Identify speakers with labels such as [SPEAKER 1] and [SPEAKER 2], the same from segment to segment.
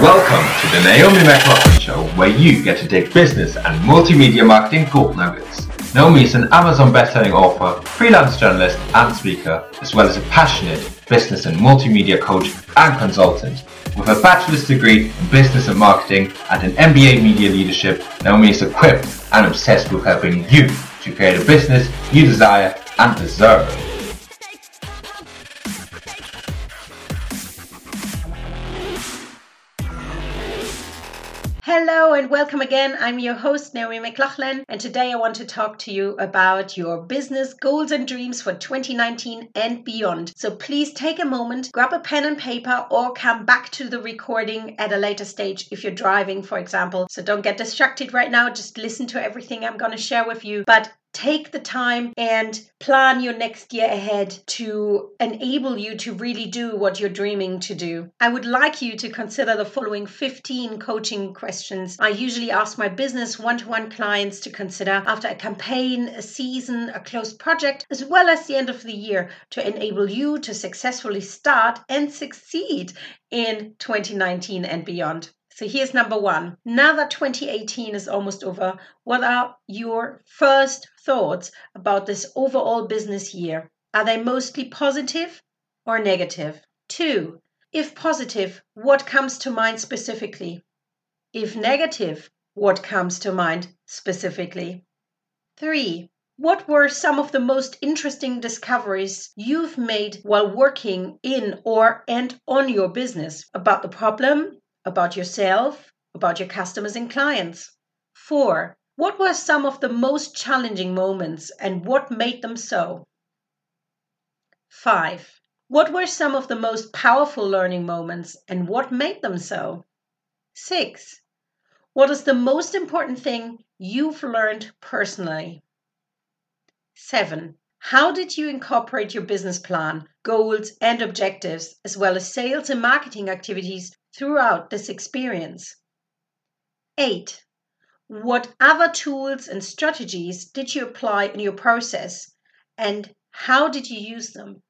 [SPEAKER 1] Welcome to the Naomi McLaughlan Show, where you get to take business and multimedia marketing gold nuggets. Naomi is an Amazon best-selling author, freelance journalist, and speaker, as well as a passionate business and multimedia coach and consultant. With a bachelor's degree in business and marketing and an MBA media leadership, Naomi is equipped and obsessed with helping you to create a business you desire and deserve.
[SPEAKER 2] Welcome again. I'm your host, Naomi McLaughlan, and today I want to talk to you about your business goals and dreams for 2019 and beyond. So please take a moment, grab a pen and paper, or come back to the recording at a later stage if you're driving, for example. So don't get distracted right now, just listen to everything I'm going to share with you. But take the time and plan your next year ahead to enable you to really do what you're dreaming to do. I would like you to consider the following 15 coaching questions I usually ask my business one to one clients to consider after a campaign, a season, a closed project, as well as the end of the year to enable you to successfully start and succeed in 2019 and beyond. So here's number one. Now that 2018 is almost over, what are your first thoughts about this overall business year? Are they mostly positive or negative? Two, if positive, what comes to mind specifically? If negative, what comes to mind specifically? Three, what were some of the most interesting discoveries you've made while working in or and on your business about the problem, about yourself, about your customers and clients. Four, what were some of the most challenging moments and what made them so? Five, what were some of the most powerful learning moments and what made them so? Six, what is the most important thing you've learned personally? Seven, how did you incorporate your business plan, goals, and objectives, as well as sales and marketing activities throughout this experience. 8. What other tools and strategies did you apply in your process and how did you use them?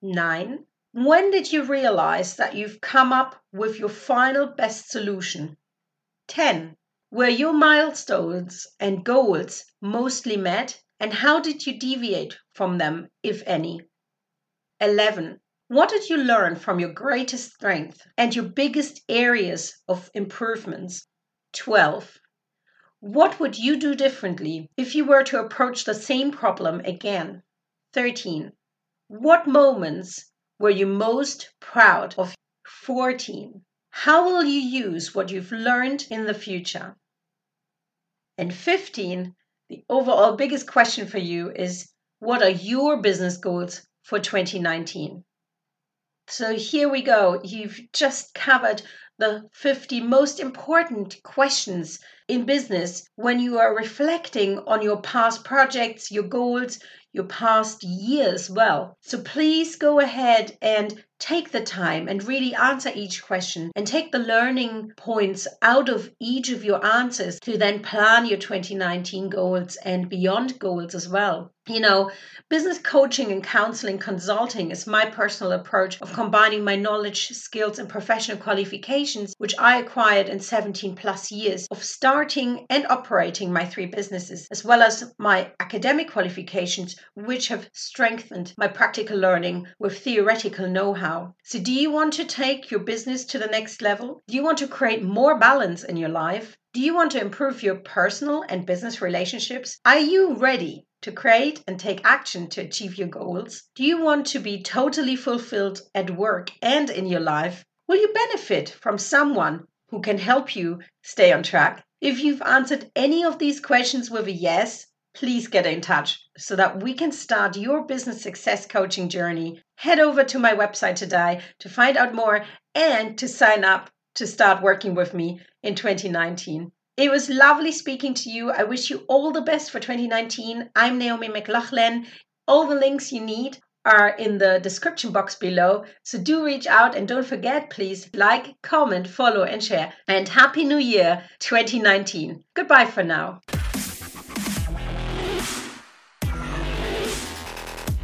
[SPEAKER 2] 9. When did you realize that you've come up with your final best solution? 10. Were your milestones and goals mostly met and how did you deviate from them, if any? 11. What did you learn from your greatest strength and your biggest areas of improvements? 12. What would you do differently if you were to approach the same problem again? 13. What moments were you most proud of? 14. How will you use what you've learned in the future? And 15. The overall biggest question for you is what are your business goals for 2019? So here we go. You've just covered the 50 most important questions in business when you are reflecting on your past projects, your goals, your past years well. So please go ahead and take the time and really answer each question and take the learning points out of each of your answers to then plan your 2019 goals and beyond goals as well. You know, business coaching and counseling consulting is my personal approach of combining my knowledge, skills, and professional qualifications, which I acquired in 17 plus years of starting and operating my three businesses, as well as my academic qualifications, which have strengthened my practical learning with theoretical know how. So, do you want to take your business to the next level? Do you want to create more balance in your life? Do you want to improve your personal and business relationships? Are you ready to create and take action to achieve your goals? Do you want to be totally fulfilled at work and in your life? Will you benefit from someone who can help you stay on track? If you've answered any of these questions with a yes, please get in touch so that we can start your business success coaching journey. Head over to my website today to find out more and to sign up to start working with me in 2019. It was lovely speaking to you. I wish you all the best for 2019. I'm Naomi McLaughlan. All the links you need are in the description box below. So do reach out and don't forget, please like, comment, follow, and share. And Happy New Year 2019. Goodbye for now.